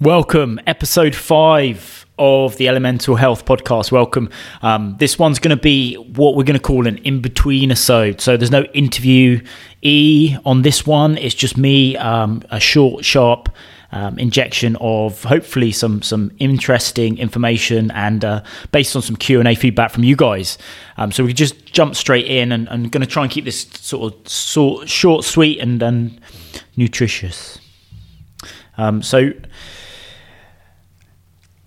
Welcome, episode five of the Elemental Health podcast. Welcome. Um, this one's going to be what we're going to call an in between episode. So there's no interview E on this one. It's just me, um, a short, sharp um, injection of hopefully some some interesting information and uh, based on some Q and A feedback from you guys. Um, so we just jump straight in and, and going to try and keep this sort of sort, short, sweet, and, and nutritious. Um, so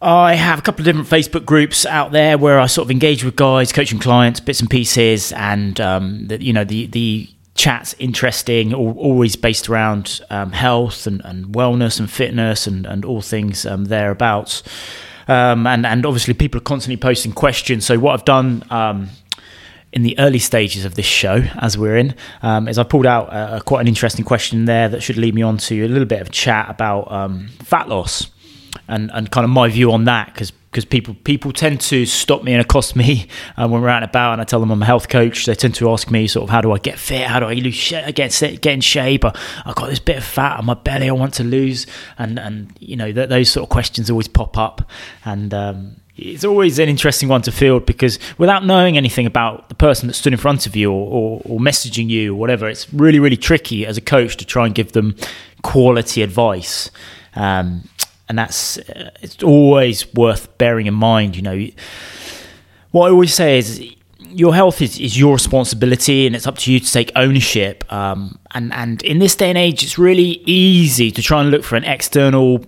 I have a couple of different Facebook groups out there where I sort of engage with guys, coaching clients, bits and pieces, and um, the, you know the the chat's interesting, always based around um, health and, and, wellness and fitness and, and all things um, thereabouts. Um, and and obviously people are constantly posting questions. So what I've done um, in the early stages of this show, as we're in, um, is I pulled out a, quite an interesting question there that should lead me on to a little bit of chat about um, fat loss and and kind of my view on that because because people people tend to stop me and accost me uh, when we're out and about and I tell them I'm a health coach. They tend to ask me sort of how do I get fit? How do I lose shit get get in shape? I, have got this bit of fat on my belly I want to lose. And and you know th- those sort of questions always pop up. And um, it's always an interesting one to field because without knowing anything about the person that stood in front of you or, or, or messaging you or whatever it's really really tricky as a coach to try and give them quality advice. Um, and that's uh, it's always worth bearing in mind. You know, what I always say is your health is, is your responsibility and it's up to you to take ownership. Um, and, and in this day and age, it's really easy to try and look for an external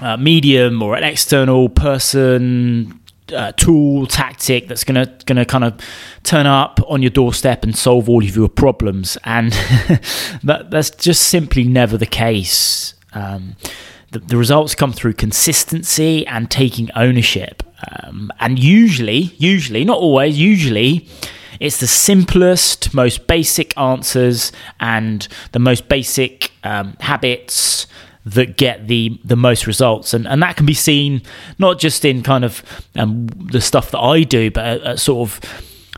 uh, medium or an external person, uh, tool, tactic that's gonna gonna kind of turn up on your doorstep and solve all of your problems. And that, that's just simply never the case. Um, the, the results come through consistency and taking ownership. Um, and usually, usually, not always, usually, it's the simplest, most basic answers and the most basic um, habits that get the the most results, and and that can be seen not just in kind of um, the stuff that I do, but at, at sort of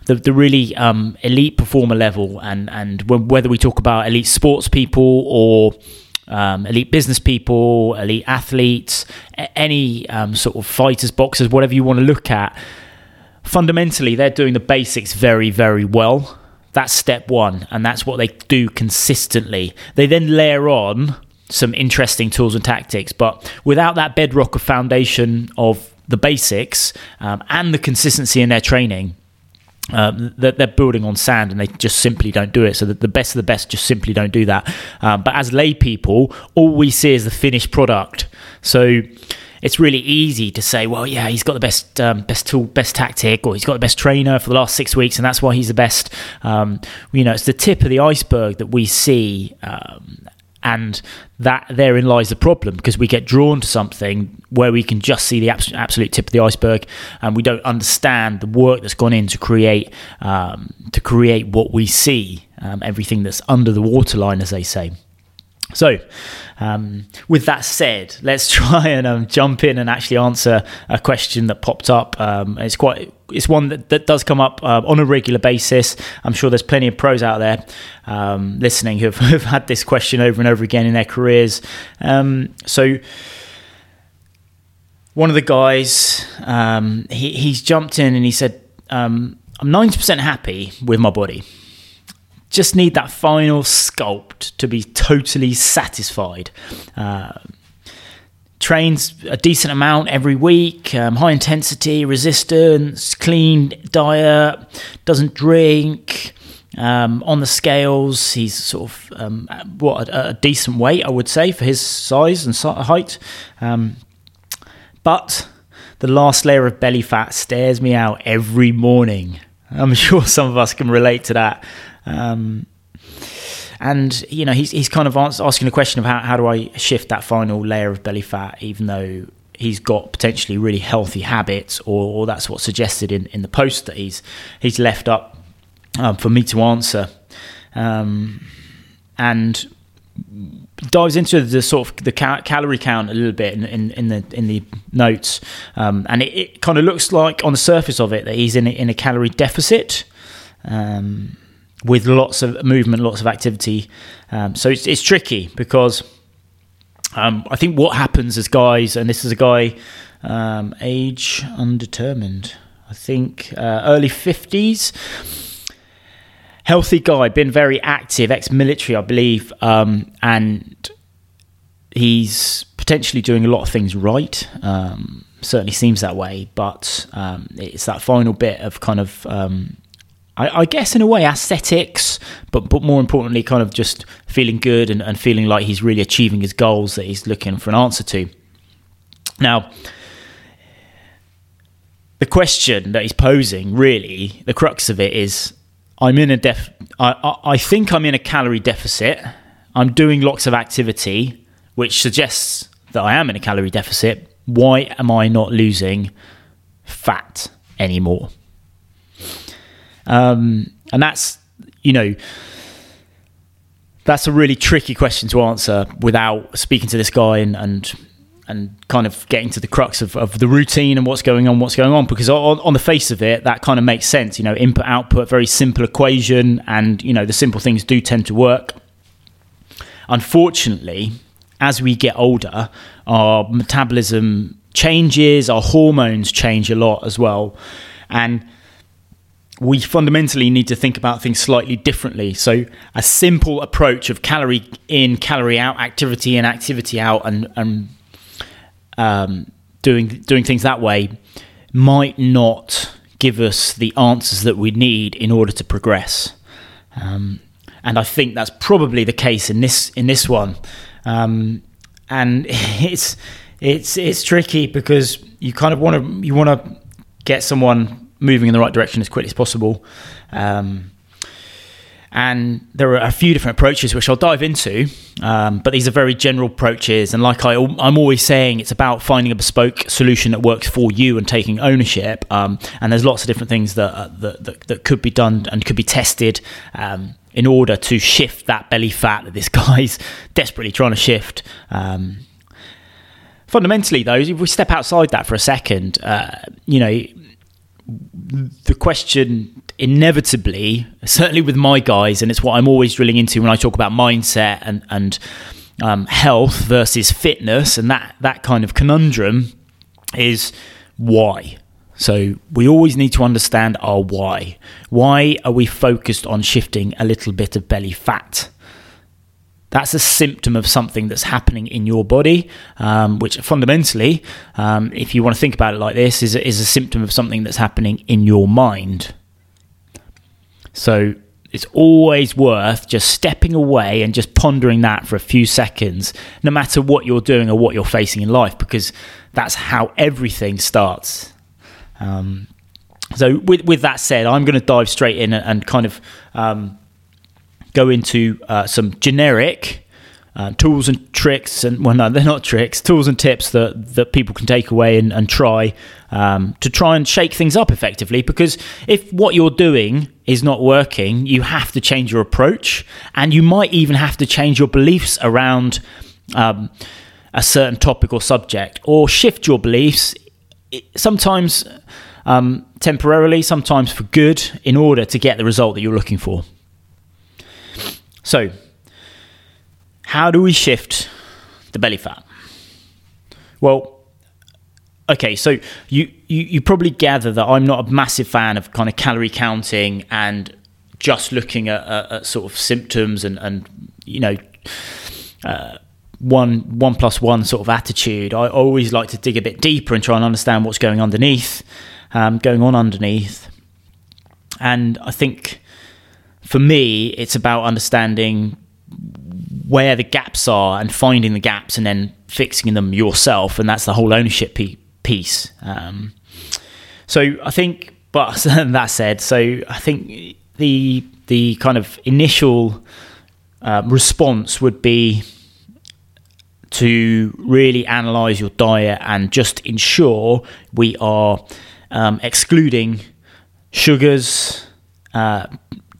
the, the really um, elite performer level, and and whether we talk about elite sports people or um, elite business people, elite athletes, any um, sort of fighters, boxers, whatever you want to look at. Fundamentally, they're doing the basics very, very well. That's step one, and that's what they do consistently. They then layer on some interesting tools and tactics, but without that bedrock of foundation of the basics um, and the consistency in their training, um, that they're building on sand and they just simply don't do it. So the best of the best just simply don't do that. Um, but as lay people, all we see is the finished product. So it's really easy to say, well, yeah, he's got the best um, best tool, best tactic, or he's got the best trainer for the last six weeks, and that's why he's the best. Um, you know, it's the tip of the iceberg that we see um, and that therein lies the problem because we get drawn to something where we can just see the absolute tip of the iceberg and we don't understand the work that's gone in to create um, to create what we see um, everything that's under the waterline as they say so, um, with that said, let's try and um, jump in and actually answer a question that popped up. Um, it's quite it's one that, that does come up uh, on a regular basis. I'm sure there's plenty of pros out there um, listening who have, who've had this question over and over again in their careers. Um, so, one of the guys um, he, he's jumped in and he said, "I'm 90% happy with my body." Just need that final sculpt to be totally satisfied. Uh, trains a decent amount every week, um, high intensity, resistance, clean diet, doesn't drink. Um, on the scales, he's sort of um, what a, a, decent weight, I would say, for his size and height. Um, but the last layer of belly fat stares me out every morning. I'm sure some of us can relate to that. Um, and you know he's he's kind of asking the question of how how do I shift that final layer of belly fat, even though he's got potentially really healthy habits, or, or that's what's suggested in, in the post that he's he's left up um, for me to answer, um, and dives into the sort of the cal- calorie count a little bit in, in, in the in the notes, um, and it, it kind of looks like on the surface of it that he's in a, in a calorie deficit. Um, with lots of movement, lots of activity. Um, so it's, it's tricky because um, I think what happens as guys, and this is a guy, um, age undetermined, I think uh, early 50s, healthy guy, been very active, ex military, I believe, um, and he's potentially doing a lot of things right. Um, certainly seems that way, but um, it's that final bit of kind of I, I, guess in a way aesthetics, but but more importantly, kind of just feeling good and, and feeling like he's really achieving his goals that he's looking for an answer to. Now, the question that he's posing, really, the crux of it is, I'm in a def. I, I, I think I'm in a calorie deficit. I'm doing lots of activity, which suggests that I am in a calorie deficit. Why am I not losing fat anymore? Um, and that's, you know, that's a really tricky question to answer without speaking to this guy and, and and kind of getting to the crux of, of the routine and what's going on, what's going on. Because on, on the face of it, that kind of makes sense. You know, input output, very simple equation, and you know the simple things do tend to work. Unfortunately, as we get older, our metabolism changes, our hormones change a lot as well, and we fundamentally need to think about things slightly differently. So, a simple approach of calorie in, calorie out, activity in, activity out, and, and um, doing doing things that way might not give us the answers that we need in order to progress. Um, and I think that's probably the case in this in this one. Um, and it's it's it's tricky because you kind of want to you want to get someone moving in the right direction as quickly as possible. Um, and there are a few different approaches which I'll dive into, um, but these are very general approaches. And like I, am always saying, it's about finding a bespoke solution that works for you and taking ownership. Um, and there's lots of different things that, uh, that, that, that, could be done and could be tested um, in order to shift that belly fat that this guy's desperately trying to shift. Um, fundamentally, though, if we step outside that for a second, uh, you know, the question inevitably, certainly with my guys, and it's what I'm always drilling into when I talk about mindset and and um, health versus fitness, and that that kind of conundrum is why. So we always need to understand our why. Why are we focused on shifting a little bit of belly fat? That's a symptom of something that's happening in your body, um, which fundamentally, um, if you want to think about it like this, is, is a symptom of something that's happening in your mind. So it's always worth just stepping away and just pondering that for a few seconds, no matter what you're doing or what you're facing in life, because that's how everything starts. Um, so, with, with that said, I'm going to dive straight in and, and kind of um, go into uh, some generic uh, tools and tricks, and well, no, they're not tricks, tools and tips that, that people can take away and, and try um, to try and shake things up effectively. Because if what you're doing is not working, you have to change your approach, and you might even have to change your beliefs around um, a certain topic or subject, or shift your beliefs. Sometimes um, temporarily, sometimes for good, in order to get the result that you're looking for. So, how do we shift the belly fat? Well, okay, so you, you, you probably gather that I'm not a massive fan of kind of calorie counting and just looking at, at, at sort of symptoms and, and you know, uh, one one plus one sort of attitude. I always like to dig a bit deeper and try and understand what's going underneath, um, going on underneath. And I think for me, it's about understanding where the gaps are and finding the gaps and then fixing them yourself. And that's the whole ownership piece. Um, so I think, but that said, so I think the the kind of initial uh, response would be to really analyze your diet and just ensure we are um, excluding sugars, uh,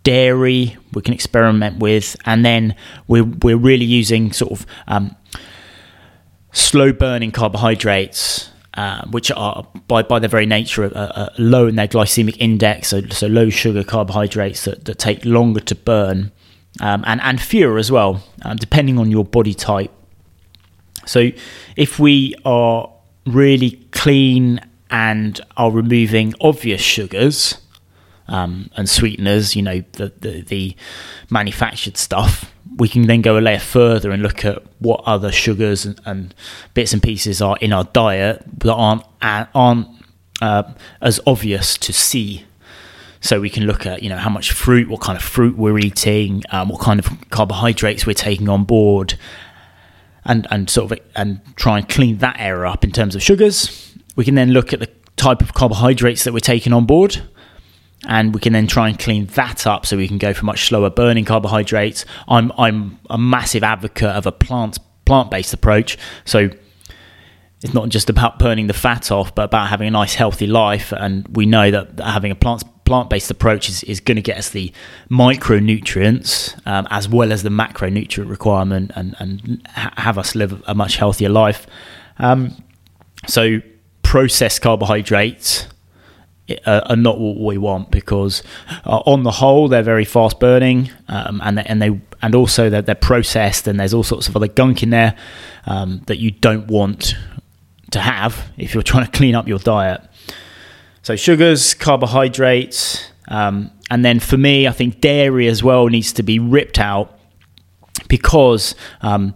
dairy we can experiment with, and then we're we're really using sort of um, slow burning carbohydrates. Uh, which are by, by their very nature uh, uh, low in their glycemic index, so, so low sugar carbohydrates that, that take longer to burn, um, and and fewer as well, um, depending on your body type. So if we are really clean and are removing obvious sugars um, and sweeteners, you know, the, the, the manufactured stuff, we can then go a layer further and look at what other sugars and, and bits and pieces are in our diet that aren't aren't uh, as obvious to see. So we can look at you know how much fruit, what kind of fruit we're eating, um, what kind of carbohydrates we're taking on board, and and sort of and try and clean that area up in terms of sugars. We can then look at the type of carbohydrates that we're taking on board and we can then try and clean that up so we can go for much slower burning carbohydrates. I'm I'm a massive advocate of a plant plant based approach. So it's not just about burning the fat off, but about having a nice healthy life. And we know that having a plant plant based approach is, is going to get us the micronutrients um, as well as the macronutrient requirement and and ha- have us live a much healthier life. Um, so processed carbohydrates are not what we want because uh, on the whole they're very fast burning um, and they, and they and also they're, they're, processed and there's all sorts of other gunk in there um, that you don't want to have if you're trying to clean up your diet. So sugars, carbohydrates, um, and then for me, I think dairy as well needs to be ripped out because um,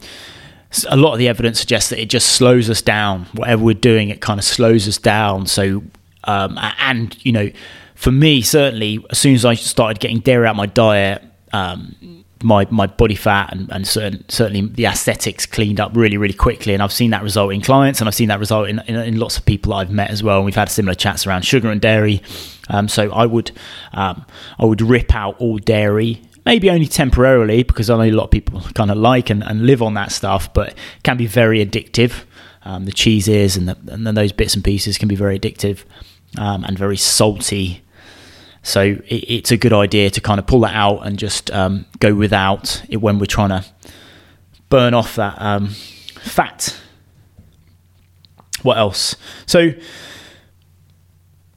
a lot of the evidence suggests that it just slows us down. Whatever we're doing, it kind of slows us down. So um, and you know, for me, certainly, as soon as I started getting dairy out of my diet, um, my my body fat and, and certain, certainly the aesthetics cleaned up really really quickly. And I've seen that result in clients and I've seen that result in, in, in lots of people I've met as well. And we've had similar chats around sugar and dairy. Um, so I would um, I would rip out all dairy maybe only temporarily because I know a lot of people kind of like and, and live on that stuff but can be very addictive. Um, the cheeses and, the, and then those bits and pieces can be very addictive um, and very salty. So it, it's a good idea to kind of pull that out and just um, go without it when we're trying to burn off that um, fat. What else? So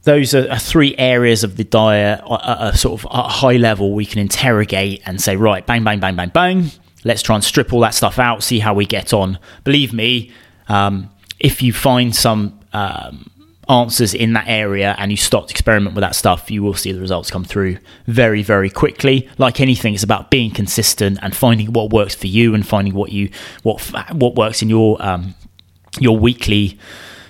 those are, are, three areas of the diet at a sort of a high level we can interrogate and say, right, bang, bang, bang, bang, bang. Let's try and strip all that stuff out, see how we get on. Believe me, um, if you find some um, answers in that area and you start to experiment with that stuff, you will see the results come through very, very quickly. Like anything, it's about being consistent and finding what works for you and finding what you what what works in your um, your weekly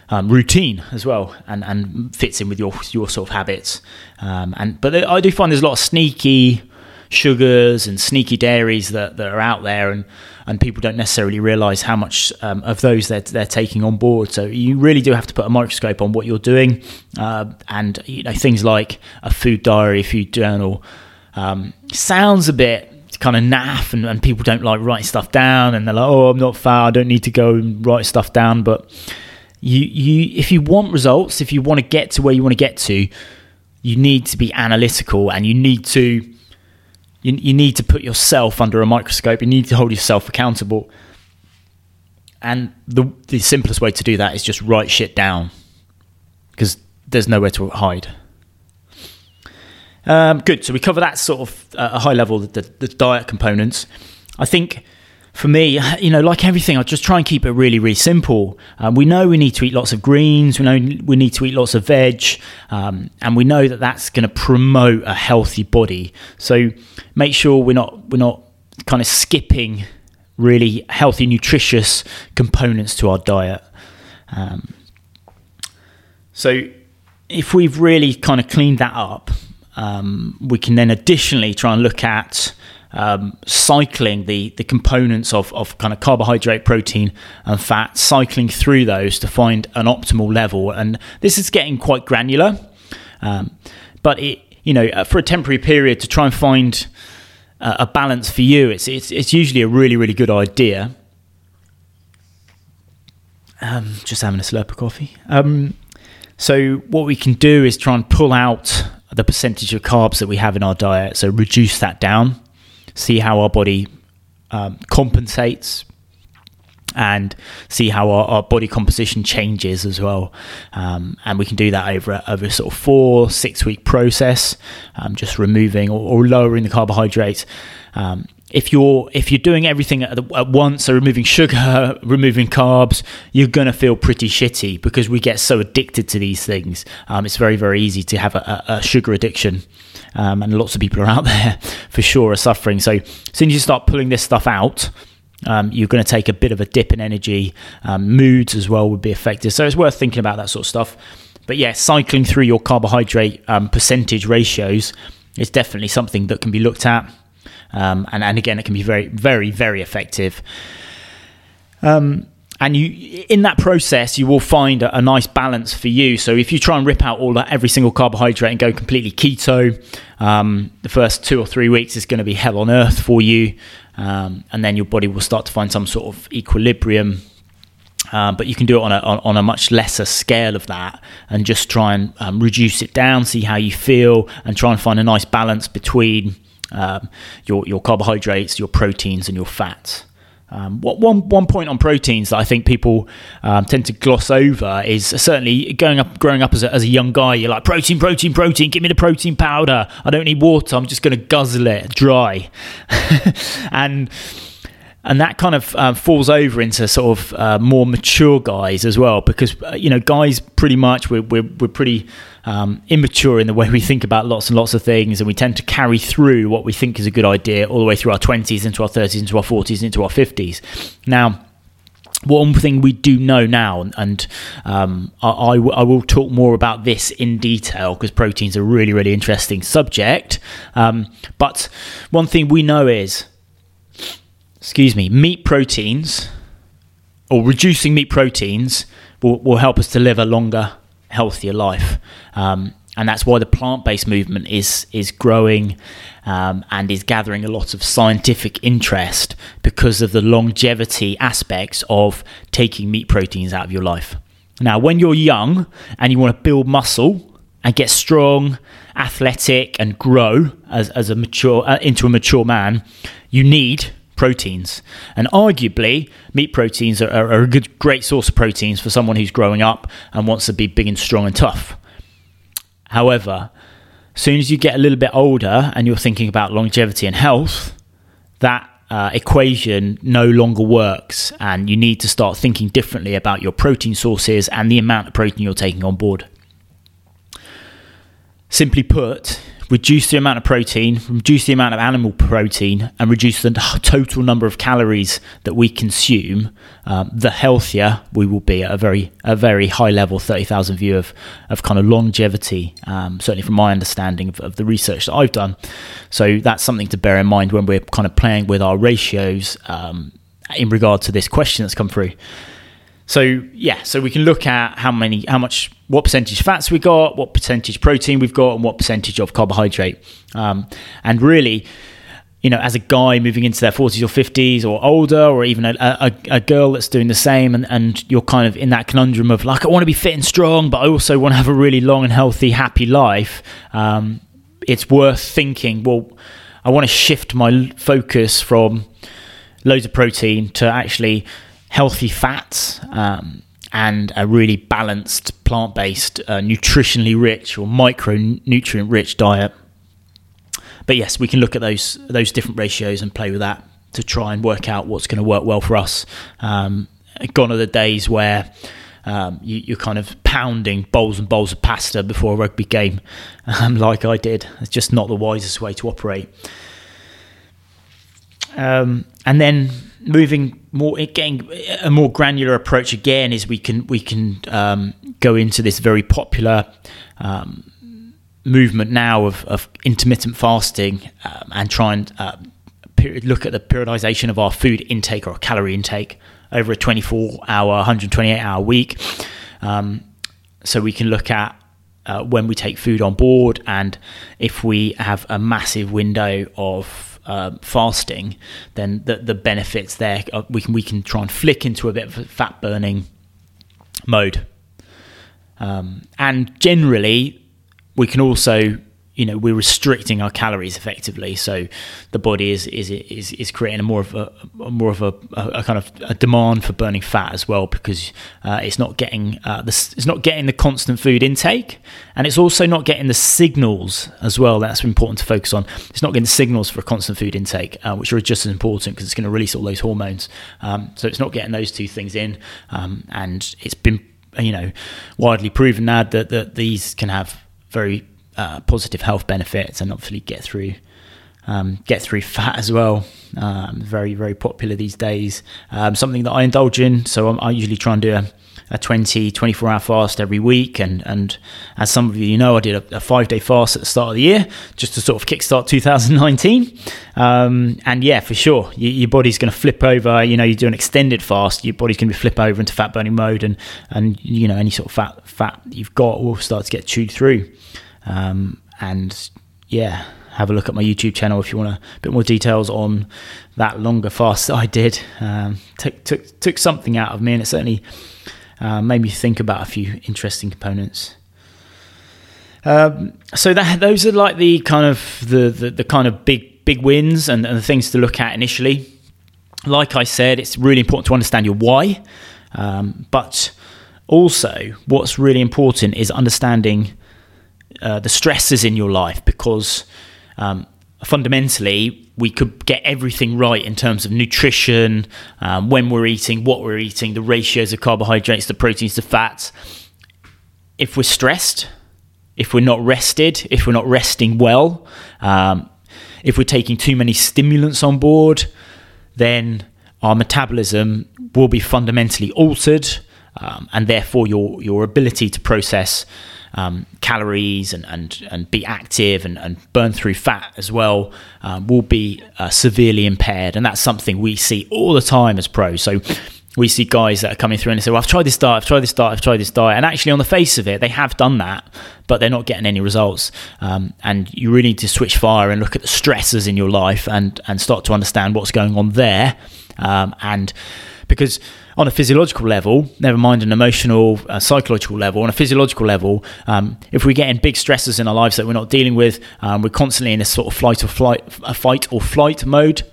um, routine as well and and fits in with your your sort of habits. Um, and but I do find there's a lot of sneaky sugars and sneaky dairies that, that are out there and and people don't necessarily realize how much um, of those they're, they're taking on board. So you really do have to put a microscope on what you're doing uh, and you know things like a food diary a food journal um, sounds a bit kind of naff and, and people don't like writing stuff down and they're like oh i'm not fat i don't need to go and write stuff down but you you if you want results if you want to get to where you want to get to you need to be analytical and you need to you, you need to put yourself under a microscope. You need to hold yourself accountable. And the, the simplest way to do that is just write shit down because there's nowhere to hide. Um, good. So we cover that sort of uh, a high level, the, the diet components. I think for me, you know, like everything, I just try and keep it really, really simple. Um, we know we need to eat lots of greens. We know we need to eat lots of veg, um, and we know that that's going to promote a healthy body. So make sure we're not we're not kind of skipping really healthy, nutritious components to our diet. Um, so if we've really kind of cleaned that up, um, we can then additionally try and look at um, cycling the the components of, of kind of carbohydrate, protein, and fat, cycling through those to find an optimal level. And this is getting quite granular, um, but it you know uh, for a temporary period to try and find uh, a balance for you, it's it's it's usually a really really good idea. Um, just having a slurp of coffee. Um, so what we can do is try and pull out the percentage of carbs that we have in our diet. So reduce that down see how our body um, compensates and see how our, our, body composition changes as well. Um, and we can do that over, over a sort of four, six week process, um, just removing or, or, lowering the carbohydrates. Um, if you're if you're doing everything at, the, at once, so removing sugar, removing carbs, you're gonna feel pretty shitty because we get so addicted to these things. Um, it's very very easy to have a, a sugar addiction, um, and lots of people are out there for sure are suffering. So as soon as you start pulling this stuff out. Um, you're going to take a bit of a dip in energy. Um, moods as well would be affected. So it's worth thinking about that sort of stuff. But yeah, cycling through your carbohydrate um, percentage ratios is definitely something that can be looked at. Um, and, and again, it can be very, very, very effective. Um, and you, in that process, you will find a, a, nice balance for you. So if you try and rip out all that, every single carbohydrate and go completely keto, um, the first two or three weeks is going to be hell on earth for you, um, and then your body will start to find some sort of equilibrium. Um, but you can do it on a, on, on, a much lesser scale of that and just try and um, reduce it down, see how you feel, and try and find a nice balance between um, your your carbohydrates, your proteins, and your fats. Um, what, one one point on proteins that I think people um, tend to gloss over is certainly going up, growing up as a, as a young guy. You're like protein, protein, protein. Give me the protein powder. I don't need water. I'm just going to guzzle it dry, and and that kind of uh, falls over into sort of uh, more mature guys as well because uh, you know guys pretty much we're we're, we're pretty um, immature in the way we think about lots and lots of things, and we tend to carry through what we think is a good idea all the way through our 20s, into our 30s, into our 40s, into our 50s. Now, one thing we do know now, and um, I, I, w- I will talk more about this in detail because proteins a really, really interesting subject. Um, but one thing we know is, excuse me, meat proteins or reducing meat proteins will, will help us to live a longer healthier life. Um, and that's why the plant-based movement is is growing um, and is gathering a lot of scientific interest because of the longevity aspects of taking meat proteins out of your life. Now, when you're young and you want to build muscle and get strong, athletic, and grow as, as a mature uh, into a mature man, you need proteins. And arguably, meat proteins are, are, a good, great source of proteins for someone who's growing up and wants to be big and strong and tough. However, as soon as you get a little bit older and you're thinking about longevity and health, that uh, equation no longer works, and you need to start thinking differently about your protein sources and the amount of protein you're taking on board. Simply put, reduce the amount of protein, reduce the amount of animal protein, and reduce the total number of calories that we consume, um, the healthier we will be at a very a very high level, thirty thousand view of of kind of longevity. Um, certainly, from my understanding of, of, the research that I've done, so that's something to bear in mind when we're kind of playing with our ratios um, in regard to this question that's come through. So yeah, so we can look at how many, how much, what percentage fats we got, what percentage protein we've got, and what percentage of carbohydrate. Um, and really, you know, as a guy moving into their 40s or 50s or older, or even a, a, a, girl that's doing the same, and, and you're kind of in that conundrum of like, I want to be fit and strong, but I also want to have a really long and healthy, happy life. Um, it's worth thinking, well, I want to shift my focus from loads of protein to actually healthy fats um, and a really balanced plant based, uh, nutritionally rich or micronutrient rich diet. But yes, we can look at those those different ratios and play with that to try and work out what's going to work well for us. Um, gone are the days where um, you, are kind of pounding bowls and bowls of pasta before a rugby game, um, like I did. It's just not the wisest way to operate. Um, and then moving more getting a more granular approach again is we can we can um, go into this very popular um, movement now of, of intermittent fasting um, and try and uh, look at the periodization of our food intake or calorie intake over a 24 hour 128 hour week. Um, so we can look at uh, when we take food on board and if we have a massive window of uh, fasting, then the the benefits there uh, we can we can try and flick into a bit of a fat burning mode. Um, and generally, we can also you know we're restricting our calories effectively. So the body is is is, is creating a more of a, a more of a, a, kind of a demand for burning fat as well because uh, it's not getting uh, the, it's not getting the constant food intake and it's also not getting the signals as well. That's important to focus on. It's not getting the signals for a constant food intake uh, which are just as important because it's going to release all those hormones. Um, so it's not getting those two things in um, and it's been you know widely proven now that, that these can have very uh, positive health benefits and obviously get through um, get through fat as well. Um, very very popular these days. Um, something that I indulge in. So I'm, i usually try and do a, a 20 24 hour fast every week. And and as some of you know, I did a, a five day fast at the start of the year just to sort of kickstart 2019. Um, and yeah, for sure, you, your body's going to flip over. You know, you do an extended fast, your body's going to flip over into fat burning mode, and and you know any sort of fat fat you've got will start to get chewed through. Um, and yeah, have a look at my YouTube channel if you want a bit more details on that longer fast that I did. Um, took, took, took something out of me, and it certainly uh, made me think about a few interesting components. Um, so that those are like the kind of the, the, the kind of big big wins and, and, the things to look at initially. Like I said, it's really important to understand your why, um, but also what's really important is understanding uh, the stresses in your life because um, fundamentally we could get everything right in terms of nutrition, um, when we're eating, what we're eating, the ratios of carbohydrates, the proteins, the fats. If we're stressed, if we're not rested, if we're not resting well, um, if we're taking too many stimulants on board, then our metabolism will be fundamentally altered, um, and therefore your your ability to process um, calories and, and, and be active and, and burn through fat as well um, will be uh, severely impaired. And that's something we see all the time as pros. So we see guys that are coming through and they say, Well, I've tried this diet, I've tried this diet, I've tried this diet. And actually, on the face of it, they have done that, but they're not getting any results. Um, and you really need to switch fire and look at the stresses in your life and, and start to understand what's going on there. Um, and because on a physiological level, never mind an emotional, uh, psychological level, on a physiological level, um, if we're getting big stresses in our lives that we're not dealing with, um, we're constantly in a sort of flight or flight, a fight or flight mode,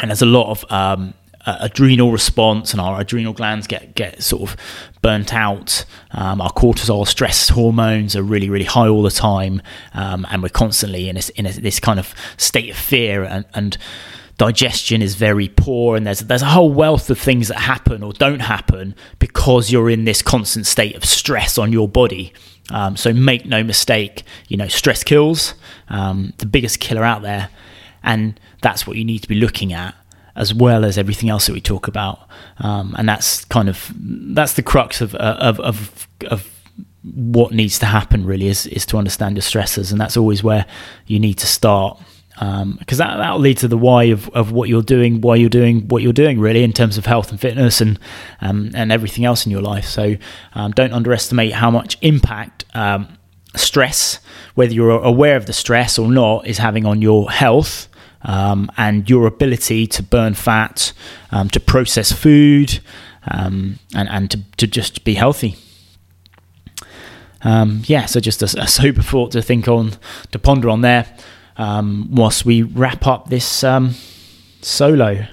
and there's a lot of um, uh, adrenal response, and our adrenal glands get get sort of burnt out. Um, our cortisol, stress hormones are really really high all the time, um, and we're constantly in this in a, this kind of state of fear. And and digestion is very poor and there's there's a whole wealth of things that happen or don't happen because you're in this constant state of stress on your body. Um, so make no mistake you know stress kills um, the biggest killer out there and that's what you need to be looking at as well as everything else that we talk about. Um, and that's kind of that's the crux of of, of, of what needs to happen really is, is to understand your stressors and that's always where you need to start because um, that that'll lead to the why of, of what you're doing, why you're doing what you're doing, really, in terms of health and fitness and um, and everything else in your life. So um, don't underestimate how much impact um, stress, whether you're aware of the stress or not, is having on your health um, and your ability to burn fat, um, to process food, and and to, to just be healthy. yeah, so just a, a sober thought to think on, to ponder on there um, whilst we wrap up this um, solo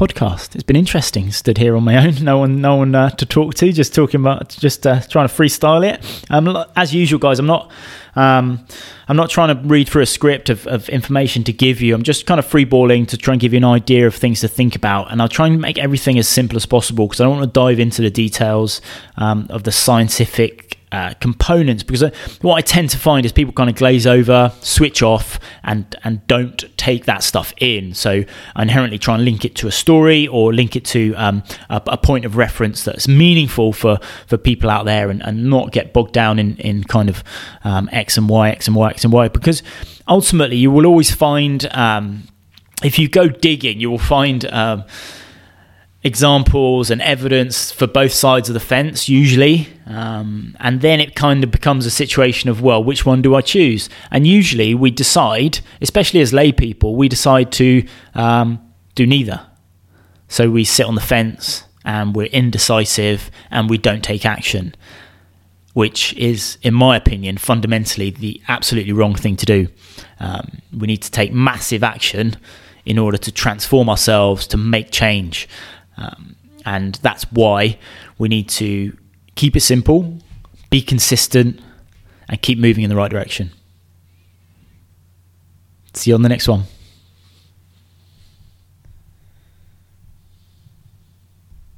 podcast. It's been interesting. Stood here on my own, no one, no one uh, to talk to, just talking about, just uh, trying to freestyle it. Um, as usual, guys, I'm not, um, I'm not trying to read through a script of, of information to give you. I'm just kind of freeballing to try and give you an idea of things to think about, and I'll try and make everything as simple as possible because I don't want to dive into the details um, of the scientific uh, components because uh, what I tend to find is people kind of glaze over, switch off, and and don't take that stuff in. So I inherently try and link it to a story or link it to um, a, a, point of reference that's meaningful for for people out there, and, and not get bogged down in in kind of um, X and Y, X and Y, X and Y, because ultimately you will always find um, if you go digging, you will find um, examples and evidence for both sides of the fence usually um, and then it kind of becomes a situation of well which one do i choose and usually we decide especially as lay people we decide to um, do neither so we sit on the fence and we're indecisive and we don't take action which is, in my opinion, fundamentally the absolutely wrong thing to do. Um, we need to take massive action in order to transform ourselves, to make change. Um, and that's why we need to keep it simple, be consistent, and keep moving in the right direction. See you on the next one.